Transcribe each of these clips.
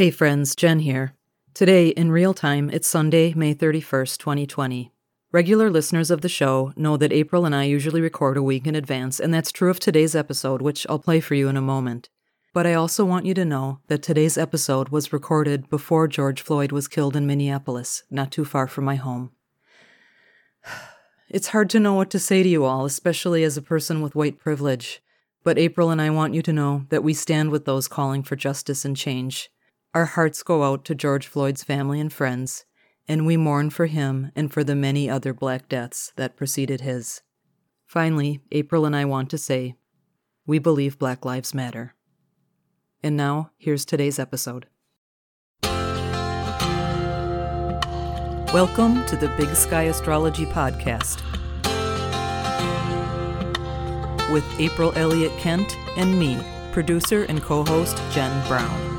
Hey friends, Jen here. Today, in real time, it's Sunday, May 31st, 2020. Regular listeners of the show know that April and I usually record a week in advance, and that's true of today's episode, which I'll play for you in a moment. But I also want you to know that today's episode was recorded before George Floyd was killed in Minneapolis, not too far from my home. It's hard to know what to say to you all, especially as a person with white privilege. But April and I want you to know that we stand with those calling for justice and change. Our hearts go out to George Floyd's family and friends, and we mourn for him and for the many other black deaths that preceded his. Finally, April and I want to say, we believe Black Lives Matter. And now, here's today's episode. Welcome to the Big Sky Astrology Podcast with April Elliott Kent and me, producer and co host Jen Brown.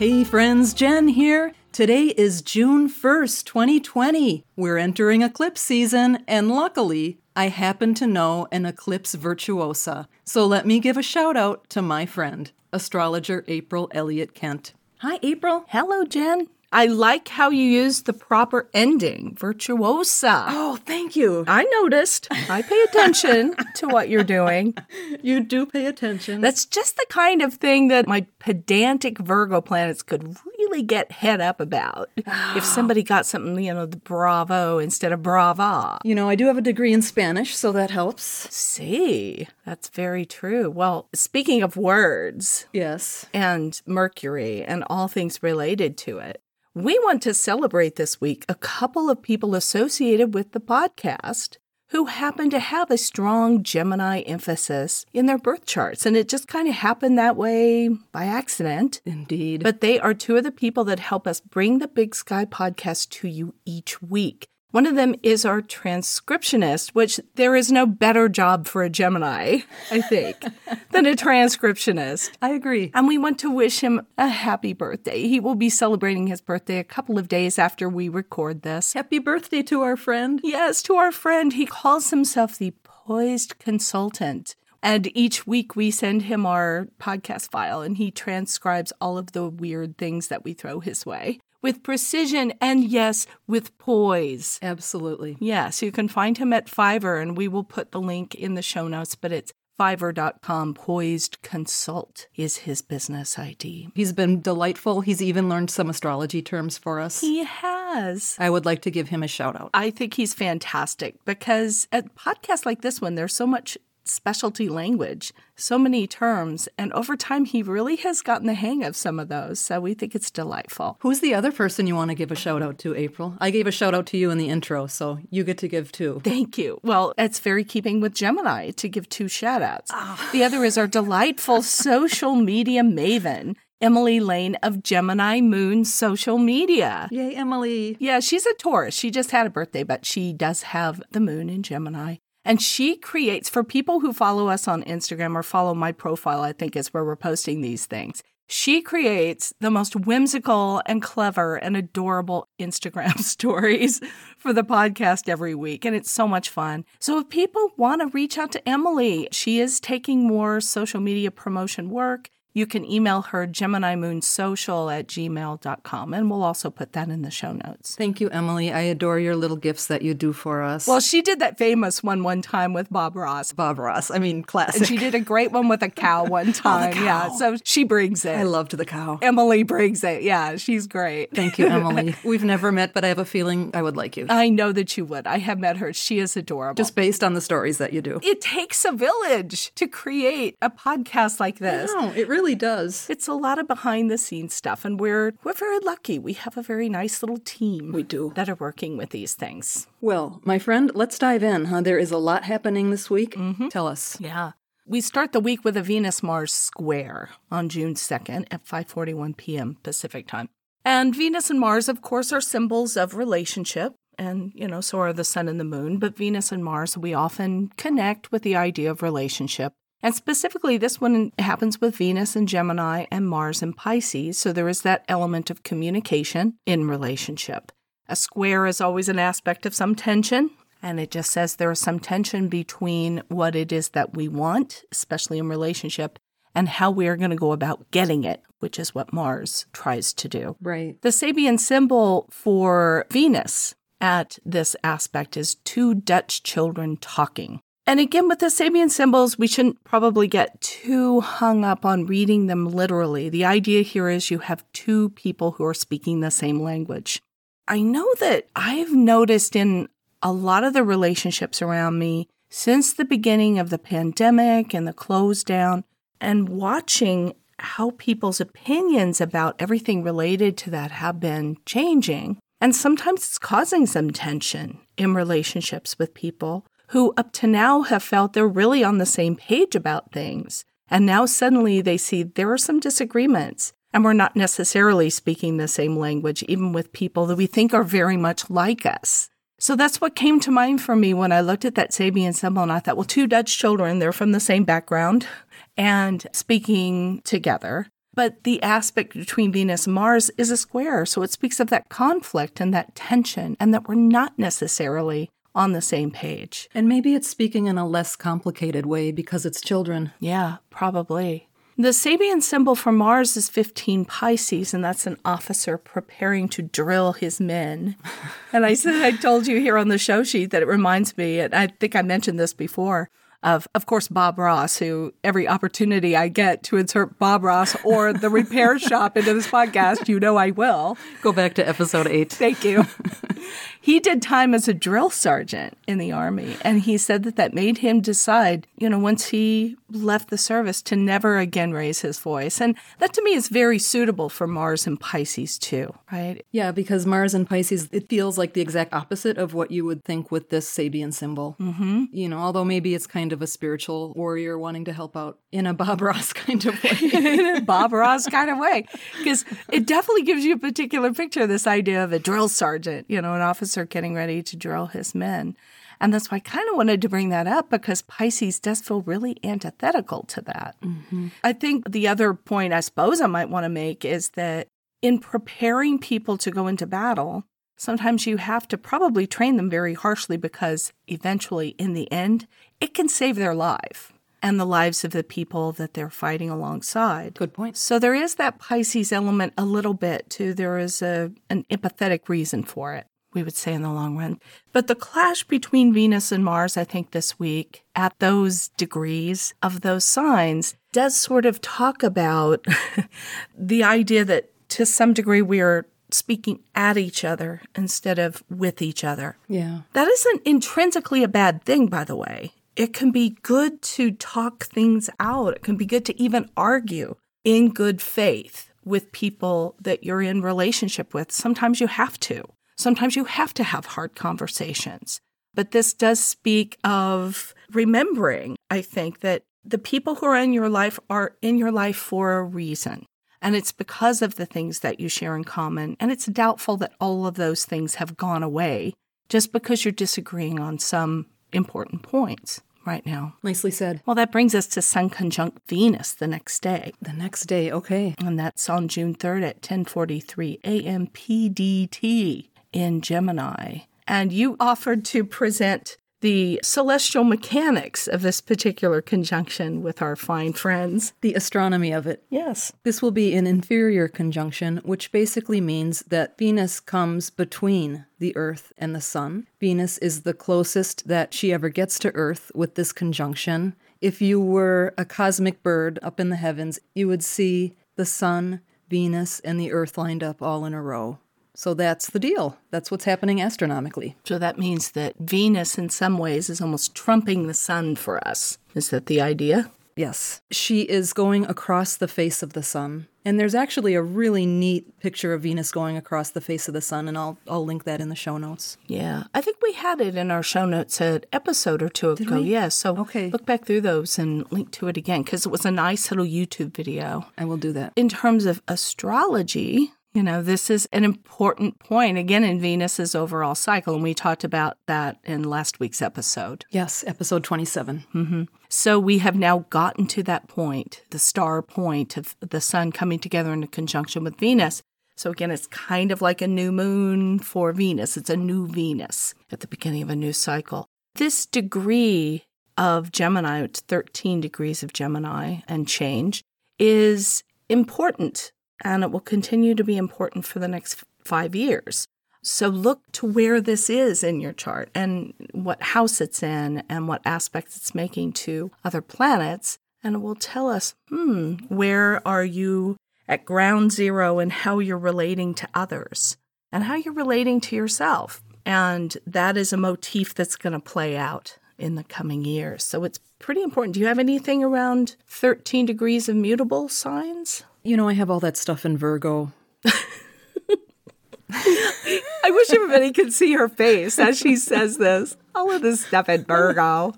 Hey friends, Jen here. Today is June 1st, 2020. We're entering eclipse season, and luckily, I happen to know an eclipse virtuosa. So let me give a shout out to my friend, astrologer April Elliott Kent. Hi, April. Hello, Jen. I like how you use the proper ending, virtuosa. Oh, thank you. I noticed. I pay attention to what you're doing. You do pay attention. That's just the kind of thing that my pedantic Virgo planets could really get head up about. if somebody got something, you know, the bravo instead of brava. You know, I do have a degree in Spanish, so that helps. See, that's very true. Well, speaking of words Yes. and Mercury and all things related to it, we want to celebrate this week a couple of people associated with the podcast who happen to have a strong Gemini emphasis in their birth charts. And it just kind of happened that way by accident. Indeed. But they are two of the people that help us bring the Big Sky podcast to you each week. One of them is our transcriptionist, which there is no better job for a Gemini, I think, than a transcriptionist. I agree. And we want to wish him a happy birthday. He will be celebrating his birthday a couple of days after we record this. Happy birthday to our friend. Yes, to our friend. He calls himself the Poised Consultant. And each week we send him our podcast file and he transcribes all of the weird things that we throw his way with precision and, yes, with poise. Absolutely. Yes, you can find him at Fiverr and we will put the link in the show notes, but it's fiverr.com. Poised Consult is his business ID. He's been delightful. He's even learned some astrology terms for us. He has. I would like to give him a shout out. I think he's fantastic because at podcasts like this one, there's so much specialty language, so many terms, and over time he really has gotten the hang of some of those. So we think it's delightful. Who's the other person you want to give a shout out to, April? I gave a shout out to you in the intro, so you get to give two. Thank you. Well, it's very keeping with Gemini to give two shout outs. Ah. The other is our delightful social media maven, Emily Lane of Gemini Moon Social Media. Yay, Emily. Yeah, she's a Taurus. She just had a birthday, but she does have the moon in Gemini. And she creates, for people who follow us on Instagram or follow my profile, I think is where we're posting these things. She creates the most whimsical and clever and adorable Instagram stories for the podcast every week. And it's so much fun. So if people want to reach out to Emily, she is taking more social media promotion work. You can email her Gemini Moon Social at gmail.com, and we'll also put that in the show notes. Thank you, Emily. I adore your little gifts that you do for us. Well, she did that famous one one time with Bob Ross. Bob Ross. I mean, classic. And she did a great one with a cow one oh, time. Yeah, cow. so she brings it. I loved the cow. Emily brings it. Yeah, she's great. Thank you, Emily. We've never met, but I have a feeling I would like you. I know that you would. I have met her. She is adorable. Just based on the stories that you do. it takes a village to create a podcast like this. No, it really does. It's a lot of behind the scenes stuff, and we're we're very lucky. We have a very nice little team. We do. that are working with these things. Well, my friend, let's dive in, huh? There is a lot happening this week. Mm-hmm. Tell us. Yeah. We start the week with a Venus Mars square on June 2nd at 5:41 p.m. Pacific time. And Venus and Mars of course are symbols of relationship and you know so are the sun and the moon, but Venus and Mars we often connect with the idea of relationship. And specifically this one happens with Venus and Gemini and Mars and Pisces, so there is that element of communication in relationship. A square is always an aspect of some tension, and it just says there is some tension between what it is that we want, especially in relationship, and how we are going to go about getting it, which is what Mars tries to do. Right. The Sabian symbol for Venus at this aspect is two Dutch children talking. And again, with the Sabian symbols, we shouldn't probably get too hung up on reading them literally. The idea here is you have two people who are speaking the same language. I know that I've noticed in a lot of the relationships around me since the beginning of the pandemic and the close down, and watching how people's opinions about everything related to that have been changing. And sometimes it's causing some tension in relationships with people who up to now have felt they're really on the same page about things. And now suddenly they see there are some disagreements and we're not necessarily speaking the same language, even with people that we think are very much like us. So that's what came to mind for me when I looked at that Sabian symbol and I thought, well, two Dutch children, they're from the same background and speaking together. But the aspect between Venus and Mars is a square. So it speaks of that conflict and that tension, and that we're not necessarily on the same page. And maybe it's speaking in a less complicated way because it's children. Yeah, probably. The Sabian symbol for Mars is 15 Pisces, and that's an officer preparing to drill his men. and I said, I told you here on the show sheet that it reminds me, and I think I mentioned this before, of, of course, Bob Ross, who every opportunity I get to insert Bob Ross or the repair shop into this podcast, you know I will. Go back to episode eight. Thank you. he did time as a drill sergeant in the Army, and he said that that made him decide, you know, once he left the service, to never again raise his voice. And that to me is very suitable for Mars and Pisces, too, right? Yeah, because Mars and Pisces, it feels like the exact opposite of what you would think with this Sabian symbol. Mm-hmm. You know, although maybe it's kind of a spiritual warrior wanting to help out in a Bob Ross kind of way. Bob Ross kind of way. Because it definitely gives you a particular picture of this idea of a drill sergeant, you know, an officer getting ready to drill his men. And that's why I kind of wanted to bring that up because Pisces does feel really antithetical to that. Mm-hmm. I think the other point I suppose I might want to make is that in preparing people to go into battle, sometimes you have to probably train them very harshly because eventually, in the end, it can save their life and the lives of the people that they're fighting alongside. Good point. So there is that Pisces element a little bit too. There is a an empathetic reason for it we would say in the long run. But the clash between Venus and Mars, I think, this week at those degrees of those signs does sort of talk about the idea that to some degree we are speaking at each other instead of with each other. Yeah. That isn't intrinsically a bad thing, by the way. It can be good to talk things out, it can be good to even argue in good faith with people that you're in relationship with. Sometimes you have to. Sometimes you have to have hard conversations. But this does speak of remembering, I think, that the people who are in your life are in your life for a reason. And it's because of the things that you share in common. And it's doubtful that all of those things have gone away just because you're disagreeing on some important points right now. Nicely said. Well, that brings us to Sun conjunct Venus the next day. The next day, okay. And that's on June 3rd at 10:43 a.m. PDT in Gemini. And you offered to present the celestial mechanics of this particular conjunction with our fine friends. The astronomy of it. Yes. This will be an inferior conjunction, which basically means that Venus comes between the Earth and the Sun. Venus is the closest that she ever gets to Earth with this conjunction. If you were a cosmic bird up in the heavens, you would see the Sun, Venus, and the Earth lined up all in a row. So that's the deal. That's what's happening astronomically. So that means that Venus, in some ways, is almost trumping the sun for us. Is that the idea? Yes. She is going across the face of the sun. And there's actually a really neat picture of Venus going across the face of the sun, and I'll, I'll link that in the show notes. Yeah. I think we had it in our show notes an episode or two Did ago. we? Yeah. So Okay. look back through those and link to it again because it was a nice little YouTube video. I will do that. in terms of astrology, you know, this is an important point again in Venus's overall cycle. And we talked about that in last week's episode. Yes, episode 27. Mm-hmm. So we have now gotten to that point, the star point of the sun coming together in a conjunction with Venus. So again, it's kind of like a new moon for Venus. It's a new Venus at the beginning of a new cycle. This degree of Gemini, it's 13 degrees of Gemini and change, is important and it will continue to be important for the next five years. So look to where this is in your chart and what house it's in and what aspects it's making to other planets. And it will tell us, hmm, where are you at ground zero and how you're relating to others and how you're relating to yourself. And that is a motif that's going to play out in the coming years. So it's pretty important. Do you have anything around 13 degrees of mutable signs? You know, I have all that stuff in Virgo. I wish everybody could see her face as she says this. All of this stuff in Virgo.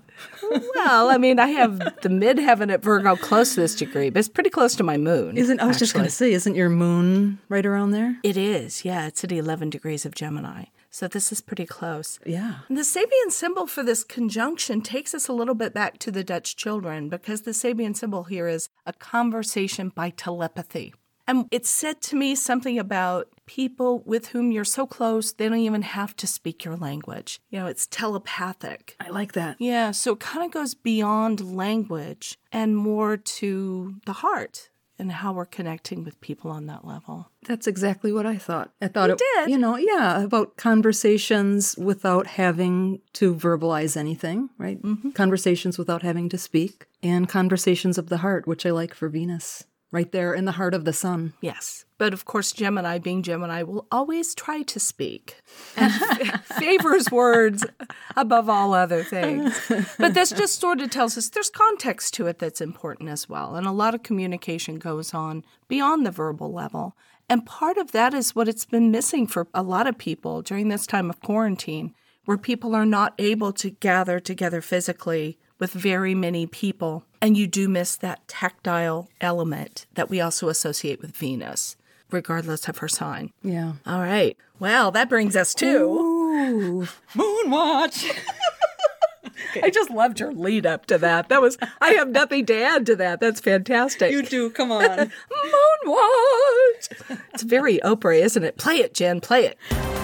Well, I mean, I have the midheaven at Virgo close to this degree, but it's pretty close to my moon. Isn't I was just going to actually. say, isn't your moon right around there? It is, yeah. It's at 11 degrees of Gemini. So this is pretty close. Yeah. And the Sabian symbol for this conjunction takes us a little bit back to the Dutch children because the Sabian symbol here is a conversation by telepathy. And it said to me something about people with whom you're so close, they don't even have to speak your language. You know, it's telepathic. I like that. Yeah, so it kind of goes beyond language and more to the heart and how we're connecting with people on that level. That's exactly what I thought. I thought You it, did? you know, yeah, about conversations without having to verbalize anything, right? Mm-hmm. Conversations without having to speak, and conversations of the heart, which I like for Venus, right there in the heart of the sun. Yes. But of course, Gemini, being Gemini, will always try to speak and favors words above all other things. But this just sort of tells us there's context to it that's important as well. And a lot of communication goes on beyond the verbal level. And part of that is what it's been missing for a lot of people during this time of quarantine, where people are not able to gather together physically with very many people. And you do miss that tactile element that we also associate with Venus, regardless of her sign. Yeah. All right. Well, that brings us to. Ooh, moon watch. I just loved your lead up to that. That was. I have nothing to add to that. That's fantastic. you do. Come on. Moonwatch. It's very Oprah, isn't it? Play it, Jen. Play it.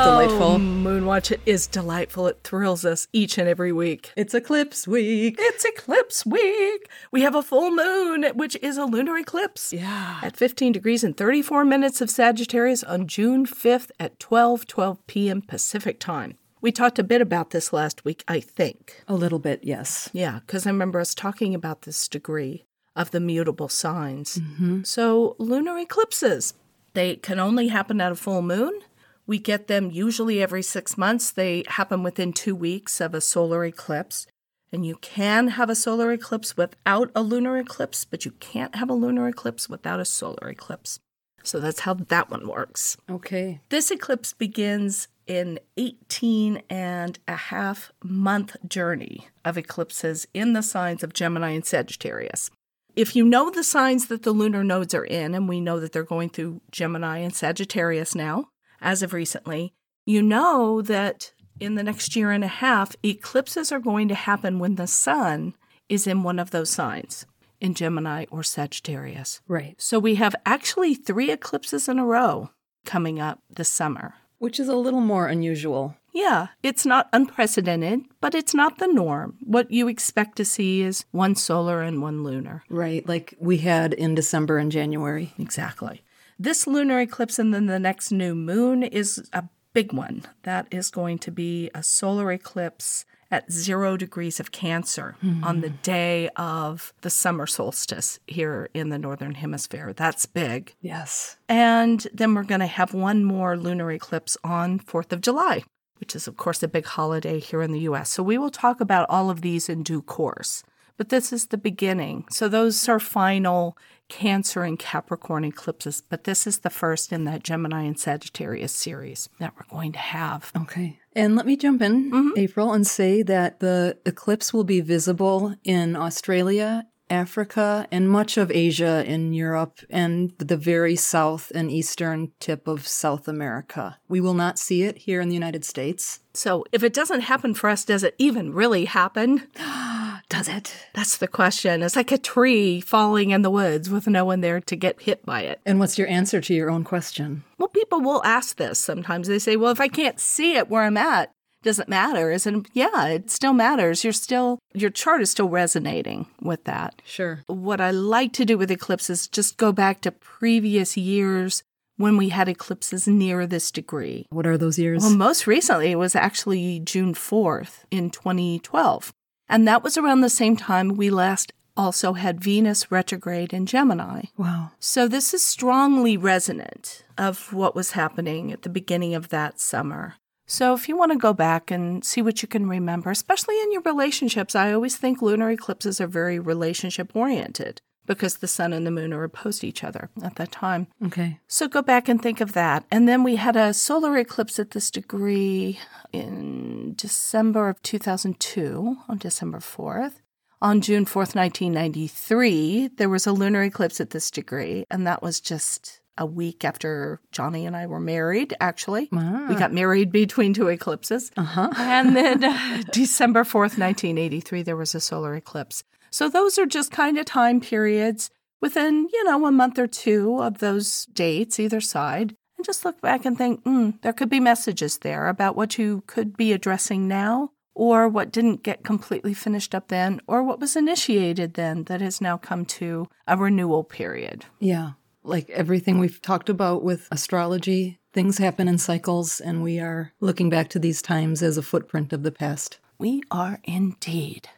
Oh, delightful. Oh, Moonwatch it is delightful. It thrills us each and every week. It's eclipse week. It's eclipse week. We have a full moon, which is a lunar eclipse. Yeah. At 15 degrees and 34 minutes of Sagittarius on June 5th at 12 12 p.m. Pacific time. We talked a bit about this last week, I think. A little bit, yes. Yeah, because I remember us talking about this degree of the mutable signs. Mm-hmm. So, lunar eclipses, they can only happen at a full moon. We get them usually every six months. They happen within two weeks of a solar eclipse. And you can have a solar eclipse without a lunar eclipse, but you can't have a lunar eclipse without a solar eclipse. So that's how that one works. Okay. This eclipse begins in 18 and a half month journey of eclipses in the signs of Gemini and Sagittarius. If you know the signs that the lunar nodes are in, and we know that they're going through Gemini and Sagittarius now, as of recently, you know that in the next year and a half, eclipses are going to happen when the sun is in one of those signs, in Gemini or Sagittarius. Right. So we have actually three eclipses in a row coming up this summer. Which is a little more unusual. Yeah, it's not unprecedented, but it's not the norm. What you expect to see is one solar and one lunar. Right. Like we had in December and January. Exactly. This lunar eclipse and then the next new moon is a big one. That is going to be a solar eclipse at zero degrees of Cancer hmm. on the day of the summer solstice here in the Northern Hemisphere. That's big. Yes. And then we're going to have one more lunar eclipse on 4th of July, which is, of course, a big holiday here in the US. So we will talk about all of these in due course. But this is the beginning. So those are final Cancer and Capricorn eclipses. But this is the first in that Gemini and Sagittarius series that we're going to have. Okay. And let me jump in, mm-hmm. April, and say that the eclipse will be visible in Australia, Africa, and much of Asia, in Europe, and the very south and eastern tip of South America. We will not see it here in the United States. So if it doesn't happen for us, does it even really happen? Does it? That's the question. It's like a tree falling in the woods with no one there to get hit by it. And what's your answer to your own question? Well, people will ask this sometimes. They say, well, if I can't see it where I'm at, does it matter? Isn't yeah, it still matters. You're still your chart is still resonating with that. Sure. What I like to do with eclipses just go back to previous years when we had eclipses near this degree. What are those years? Well, most recently it was actually June 4th in 2012. And that was around the same time we last also had Venus retrograde in Gemini. wow. So this is strongly resonant of what was happening at the beginning of that summer. So if you want to go back and see what you can remember, especially in your relationships, I always think lunar eclipses are very relationship oriented because the sun and the moon are opposed to each other at that time. Okay. So go back and think of that. And then we had a solar eclipse at this degree in December of 2002, on December 4th. On June 4th, 1993, there was a lunar eclipse at this degree, and that was just a week after Johnny and I were married, actually. Wow. We got married between two eclipses. Uh-huh. And then uh, December 4th, 1983, there was a solar eclipse. So those are just kind of time periods within, you know, a month or two of those dates, either side. And just look back and think, mm, there could be messages there about what you could be addressing now, or what didn't get completely finished up then, or what was initiated then that has now come to a renewal period. Yeah. Like everything we've talked about with astrology, things happen in cycles, and we are looking back to these times as a footprint of the past. We are indeed.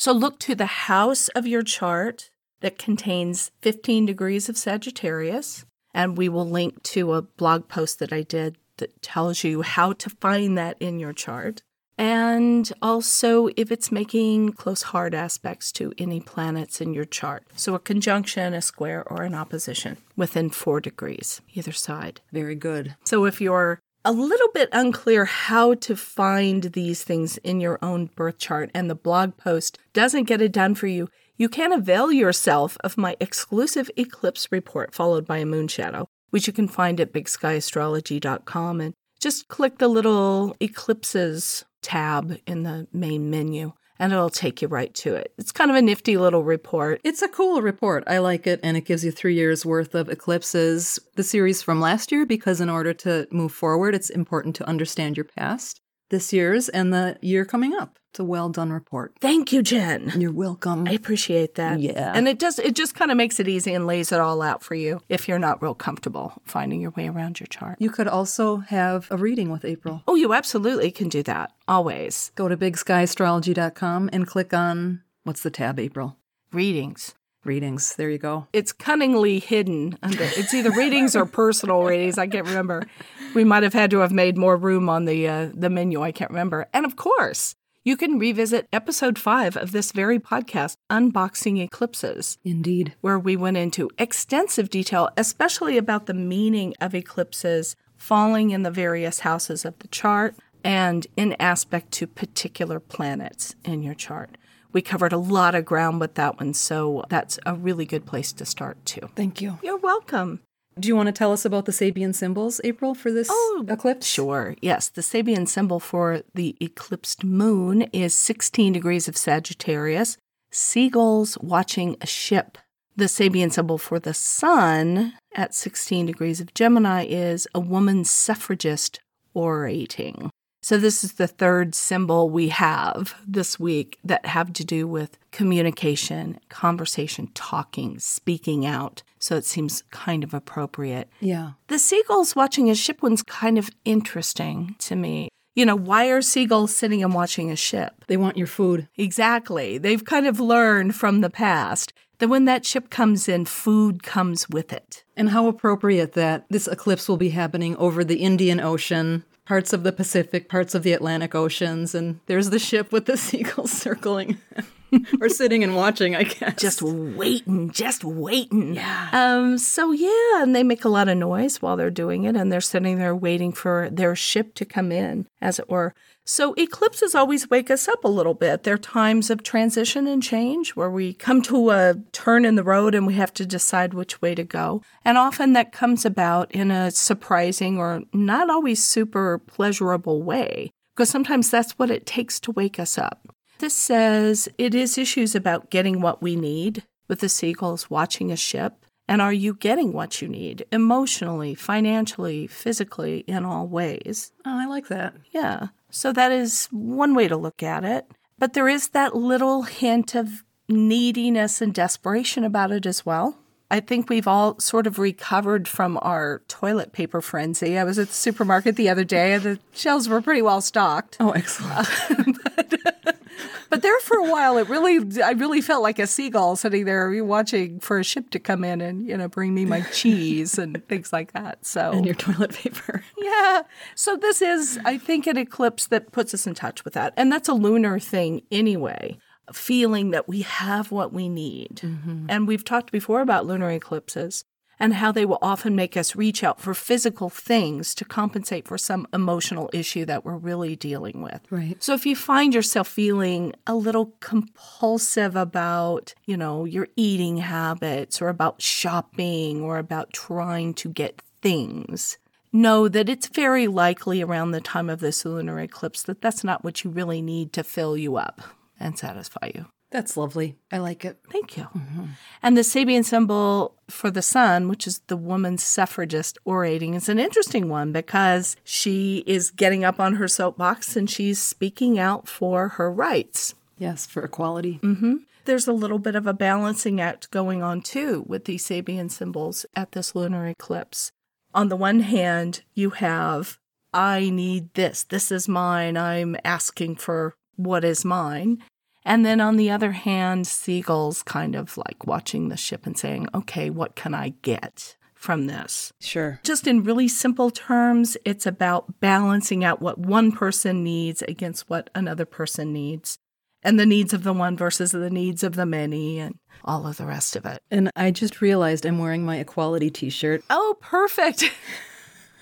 So look to the house of your chart that contains 15 degrees of Sagittarius. And we will link to a blog post that I did that tells you how to find that in your chart. And also if it's making close hard aspects to any planets in your chart. So a conjunction, a square, or an opposition within four degrees, either side. Very good. So if you're a little bit unclear how to find these things in your own birth chart and the blog post doesn't get it done for you, you can avail yourself of my exclusive eclipse report followed by a moon shadow, which you can find at bigskyastrology.com and just click the little eclipses tab in the main menu and it'll take you right to it. It's kind of a nifty little report. It's a cool report. I like it, and it gives you three years worth of eclipses, the series from last year, because in order to move forward, it's important to understand your past, this year's, and the year coming up. It's a well done report. Thank you, Jen. You're welcome. I appreciate that. Yeah. And it does it just kind of makes it easy and lays it all out for you if you're not real comfortable finding your way around your chart. You could also have a reading with April. Oh, you absolutely can do that. Always. Go to bigskyastrology.com and click on what's the tab, April? Readings. Readings. There you go. It's cunningly hidden under it's either readings or personal readings. I can't remember. We might have had to have made more room on the uh, the menu. I can't remember. And of course, you can revisit episode 5 of this very podcast, Unboxing Eclipses. Indeed. where we went into extensive detail, especially about the meaning of eclipses falling in the various houses of the chart and in aspect to particular planets in your chart. We covered a lot of ground with that one, so that's a really good place to start too. Thank you. You're welcome. Do you want to tell us about the Sabian symbols, April, for this Oh, eclipse? Sure. Yes, the Sabian symbol for the eclipsed moon is 16 degrees of Sagittarius, seagulls watching a ship. The Sabian symbol for the sun at 16 degrees of Gemini is a woman suffragist orating. So this is the third symbol we have this week that have to do with communication, conversation, talking, speaking out. So it seems kind of appropriate. Yeah. The seagulls watching a ship one's kind of interesting to me. You know, why are seagulls sitting and watching a ship? They want your food. Exactly. They've kind of learned from the past that when that ship comes in, food comes with it. And how appropriate that this eclipse will be happening over the Indian Ocean, parts of the Pacific, parts of the Atlantic Oceans, and there's the ship with the seagulls circling or sitting and watching, I guess. Just waiting, just waiting. Yeah. Um, so yeah, and they make a lot of noise while they're doing it, and they're sitting there waiting for their ship to come in, as it were. So eclipses always wake us up a little bit. They're times of transition and change where we come to a turn in the road and we have to decide which way to go. And often that comes about in a surprising or not always super pleasurable way, because sometimes that's what it takes to wake us up. This says it is issues about getting what we need with the seagulls watching a ship. And are you getting what you need emotionally, financially, physically, in all ways? Oh, I like that. Yeah. So that is one way to look at it. But there is that little hint of neediness and desperation about it as well. I think we've all sort of recovered from our toilet paper frenzy. I was at the supermarket the other day and the shelves were pretty well stocked. Oh, excellent. but, but there for a while, it really, I really felt like a seagull sitting there watching for a ship to come in and, you know, bring me my cheese and things like that. So, and your toilet paper. yeah. So this is, I think, an eclipse that puts us in touch with that. And that's a lunar thing anyway feeling that we have what we need. Mm-hmm. And we've talked before about lunar eclipses and how they will often make us reach out for physical things to compensate for some emotional issue that we're really dealing with. Right. So if you find yourself feeling a little compulsive about, you know, your eating habits or about shopping or about trying to get things, know that it's very likely around the time of this lunar eclipse that that's not what you really need to fill you up and satisfy you. That's lovely. I like it. Thank you. Mm-hmm. And the Sabian symbol for the sun, which is the woman suffragist orating, is an interesting one because she is getting up on her soapbox and she's speaking out for her rights. Yes, for equality. Mm-hmm. There's a little bit of a balancing act going on too with these Sabian symbols at this lunar eclipse. On the one hand, you have, I need this. This is mine. I'm asking for what is mine. And then on the other hand, seagulls kind of like watching the ship and saying, okay, what can I get from this? Sure. Just in really simple terms, it's about balancing out what one person needs against what another person needs and the needs of the one versus the needs of the many and all of the rest of it. And I just realized I'm wearing my equality t shirt. Oh, perfect.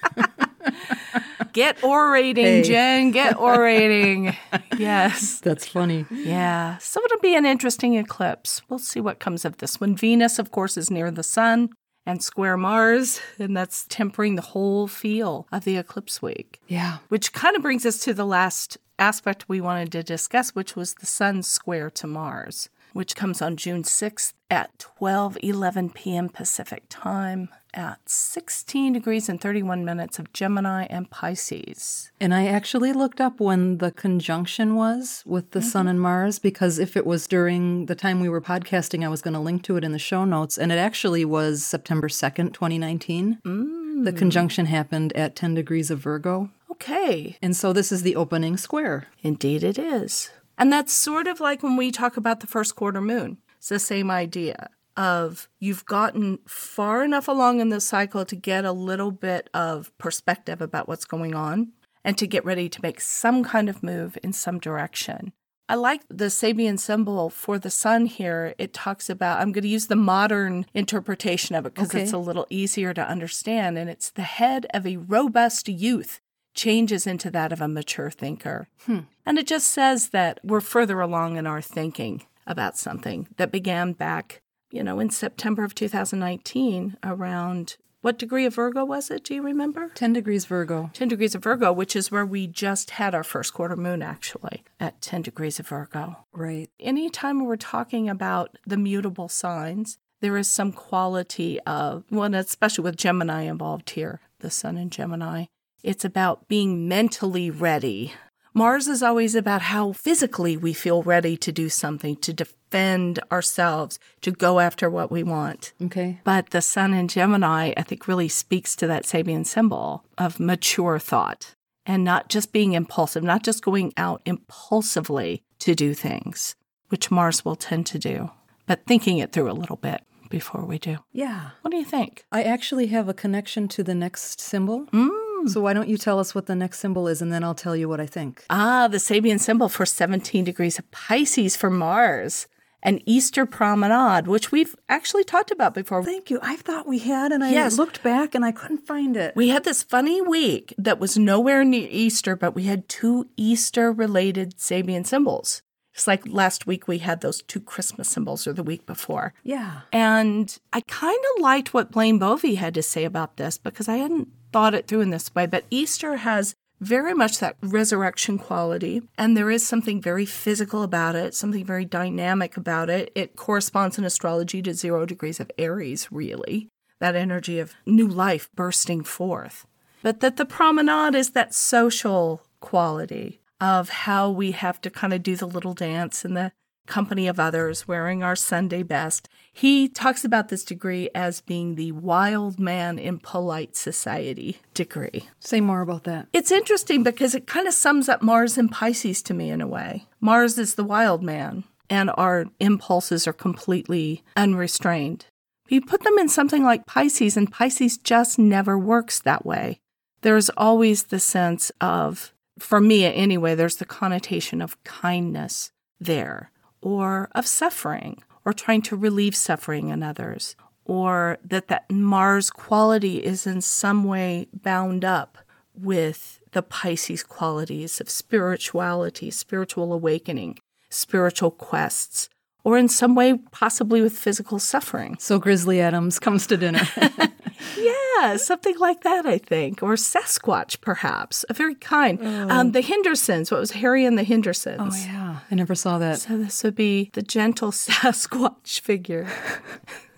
Get orating, hey. Jen. Get orating. yes. That's funny. Yeah. So it'll be an interesting eclipse. We'll see what comes of this one. Venus, of course, is near the sun and square Mars, and that's tempering the whole feel of the eclipse week. Yeah. Which kind of brings us to the last aspect we wanted to discuss, which was the sun square to Mars, which comes on June 6th at 12:11 p.m. Pacific time at 16 degrees and 31 minutes of Gemini and Pisces. And I actually looked up when the conjunction was with the mm-hmm. Sun and Mars because if it was during the time we were podcasting, I was going to link to it in the show notes. And it actually was September 2nd, 2019. Mm. The conjunction happened at 10 degrees of Virgo. Okay. And so this is the opening square. Indeed, it is. And that's sort of like when we talk about the first quarter moon. It's the same idea of you've gotten far enough along in the cycle to get a little bit of perspective about what's going on and to get ready to make some kind of move in some direction. I like the Sabian symbol for the sun here. It talks about, I'm going to use the modern interpretation of it because okay. it's a little easier to understand. And it's the head of a robust youth changes into that of a mature thinker. Hmm. And it just says that we're further along in our thinking about something that began back you know, in September of 2019, around what degree of Virgo was it? Do you remember? 10 degrees Virgo. 10 degrees of Virgo, which is where we just had our first quarter moon, actually, at 10 degrees of Virgo. Right. Anytime we're talking about the mutable signs, there is some quality of, well, especially with Gemini involved here, the sun in Gemini, it's about being mentally ready Mars is always about how physically we feel ready to do something, to defend ourselves, to go after what we want. Okay. But the Sun in Gemini, I think, really speaks to that Sabian symbol of mature thought and not just being impulsive, not just going out impulsively to do things, which Mars will tend to do, but thinking it through a little bit before we do. Yeah. What do you think? I actually have a connection to the next symbol. Mm. So why don't you tell us what the next symbol is and then I'll tell you what I think. Ah, the Sabian symbol for 17 degrees of Pisces for Mars. An Easter promenade, which we've actually talked about before. Thank you. I thought we had, and I yes. looked back and I couldn't find it. We had this funny week that was nowhere near Easter, but we had two Easter related Sabian symbols. It's like last week we had those two Christmas symbols, or the week before. Yeah. And I kind of liked what Blain Bovee had to say about this because I hadn't thought it through in this way, but Easter has very much that resurrection quality. And there is something very physical about it, something very dynamic about it. It corresponds in astrology to zero degrees of Aries, really, that energy of new life bursting forth. But that the promenade is that social quality of how we have to kind of do the little dance in the company of others, wearing our Sunday best. He talks about this degree as being the wild man in polite society degree. Say more about that. It's interesting because it kind of sums up Mars and Pisces to me in a way. Mars is the wild man, and our impulses are completely unrestrained. You put them in something like Pisces, and Pisces just never works that way. There's always the sense of for me anyway, there's the connotation of kindness there, or of suffering, or trying to relieve suffering in others, or that that Mars quality is in some way bound up with the Pisces qualities of spirituality, spiritual awakening, spiritual quests, or in some way possibly with physical suffering. So Grizzly Adams comes to dinner. yeah, something like that, I think. Or Sasquatch, perhaps. A very kind. Oh. Um, the Hendersons. What was Harry and the Hendersons? oh, yeah. I never saw that. So this would be the gentle Sasquatch figure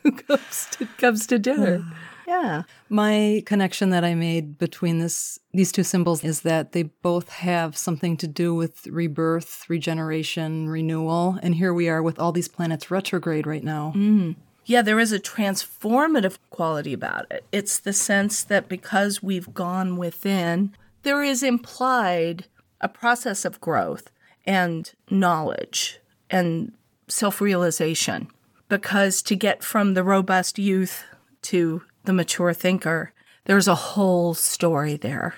who comes to, comes to dinner. Yeah. My connection that I made between this these two symbols is that they both have something to do with rebirth, regeneration, renewal, and here we are with all these planets retrograde right now. Mm-hmm. Yeah, there is a transformative quality about it. It's the sense that because we've gone within, there is implied a process of growth and knowledge and self realization. Because to get from the robust youth to the mature thinker, there's a whole story there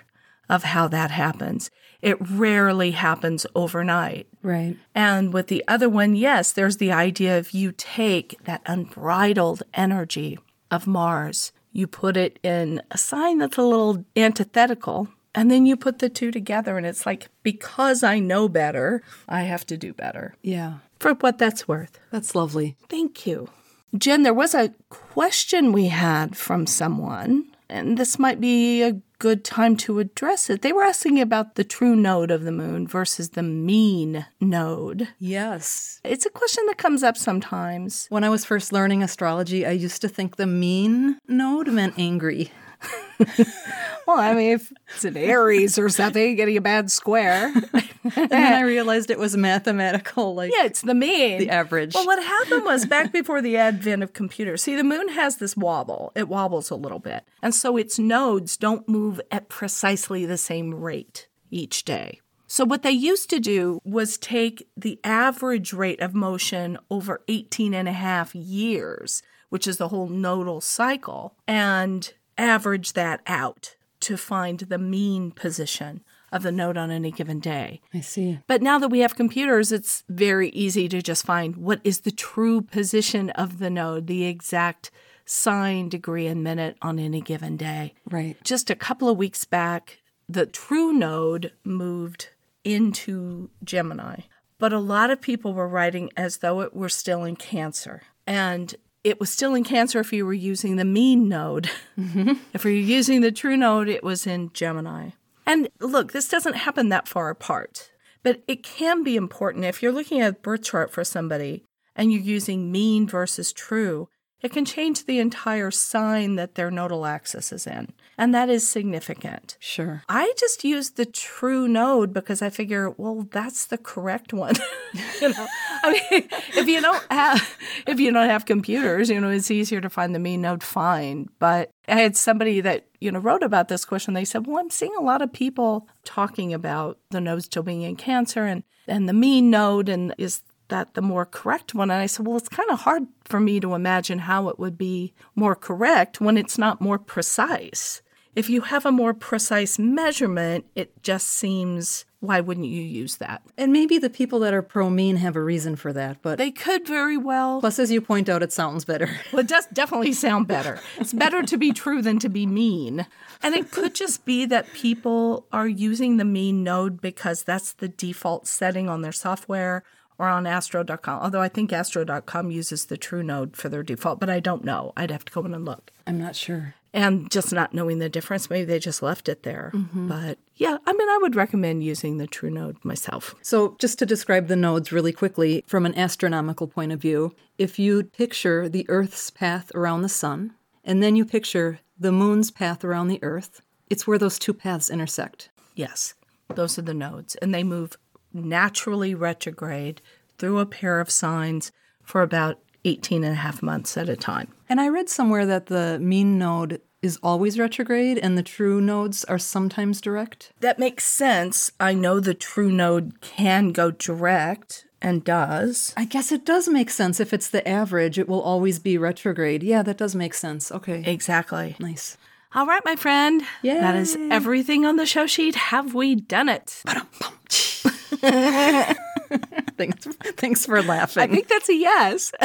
of how that happens. It rarely happens overnight. Right. And with the other one, yes, there's the idea of you take that unbridled energy of Mars, you put it in a sign that's a little antithetical, and then you put the two together, and it's like, because I know better, I have to do better. Yeah. For what that's worth. That's lovely. Thank you. Jen, there was a question we had from someone, and this might be a good time to address it. They were asking about the true node of the moon versus the mean node. Yes. It's a question that comes up sometimes. When I was first learning astrology, I used to think the mean node meant angry. Well, I mean, if it's an Aries or something, getting a bad square. And then I realized it was mathematical, like yeah, it's the mean. the average. Well, what happened was back before the advent of computers. See, the moon has this wobble. It wobbles a little bit. And so its nodes don't move at precisely the same rate each day. So, what they used to do was take the average rate of motion over 18 and a half years, which is the whole nodal cycle, and average that out to find the mean position of the node on any given day. I see. But now that we have computers, it's very easy to just find what is the true position of the node, the exact sign, degree, and minute on any given day. Right. Just a couple of weeks back, the true node moved into Gemini. But a lot of people were writing as though it were still in Cancer. And it was still in Cancer if you were using the mean node. Mm-hmm. if you're using the true node, it was in Gemini. And look, this doesn't happen that far apart, but it can be important if you're looking at a birth chart for somebody and you're using mean versus true. It can change the entire sign that their nodal axis is in, and that is significant. Sure. I just use the true node because I figure, well, that's the correct one. you know, I mean, if you don't have if you don't have computers, you know, it's easier to find the mean node. Fine, but I had somebody that you know wrote about this question. They said, well, I'm seeing a lot of people talking about the node still being in Cancer and and the mean node, and is that the more correct one? And I said, well, it's kind of hard for me to imagine how it would be more correct when it's not more precise. If you have a more precise measurement, it just seems why wouldn't you use that? And maybe the people that are pro mean have a reason for that, but They could very well. plus, as you point out, it sounds better. Well, it does definitely sound better. It's better to be true than to be mean. And it could just be that people are using the mean node because that's the default setting on their software or on astro.com. Although I think astro.com uses the true node for their default, but I don't know. I'd have to go in and look. I'm not sure. and just not knowing the difference. Maybe they just left it there. Mm-hmm. But yeah, I mean, I would recommend using the True Node myself. So, just to describe the nodes really quickly from an astronomical point of view, if you picture the Earth's path around the sun, and then you picture the moon's path around the Earth, it's where those two paths intersect. Yes, those are the nodes, and they move naturally retrograde through a pair of signs for about 18 and a half months at a time. And I read somewhere that the mean node is always retrograde and the true nodes are sometimes direct. That makes sense. I know the true node can go direct and does. I guess it does make sense. If it's the average, it will always be retrograde. Yeah, that does make sense. Okay. Exactly. Nice. All right, my friend. Yeah. That is everything on the show sheet. Have we done it? Thanks, thanks for laughing. I think that's a yes.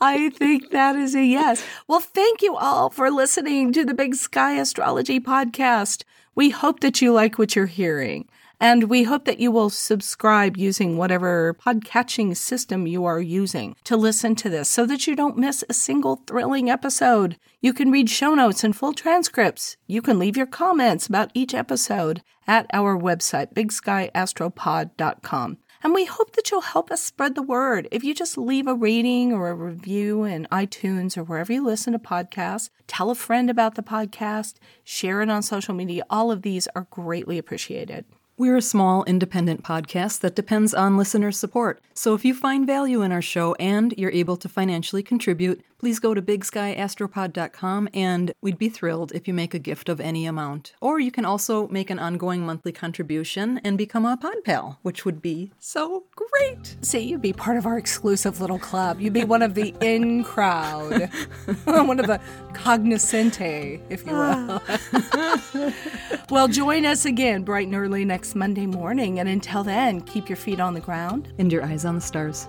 I think that is a yes. Well, thank you all for listening to the Big Sky Astrology podcast. We hope that you like what you're hearing. And we hope that you will subscribe using whatever podcatching system you are using to listen to this so that you don't miss a single thrilling episode. You can read show notes and full transcripts. You can leave your comments about each episode at our website, bigskyastropod.com. And we hope that you'll help us spread the word. If you just leave a rating or a review in iTunes or wherever you listen to podcasts, tell a friend about the podcast, share it on social media. All of these are greatly appreciated. We're a small independent podcast that depends on listener support. So if you find value in our show and you're able to financially contribute, please go to bigskyastropod.com and we'd be thrilled if you make a gift of any amount. Or you can also make an ongoing monthly contribution and become a pod pal, which would be so great. See, you'd be part of our exclusive little club. You'd be one of the in crowd, one of the cognoscente, if you will. well, join us again bright and early next Monday morning. And until then, keep your feet on the ground. And your eyes on the stars.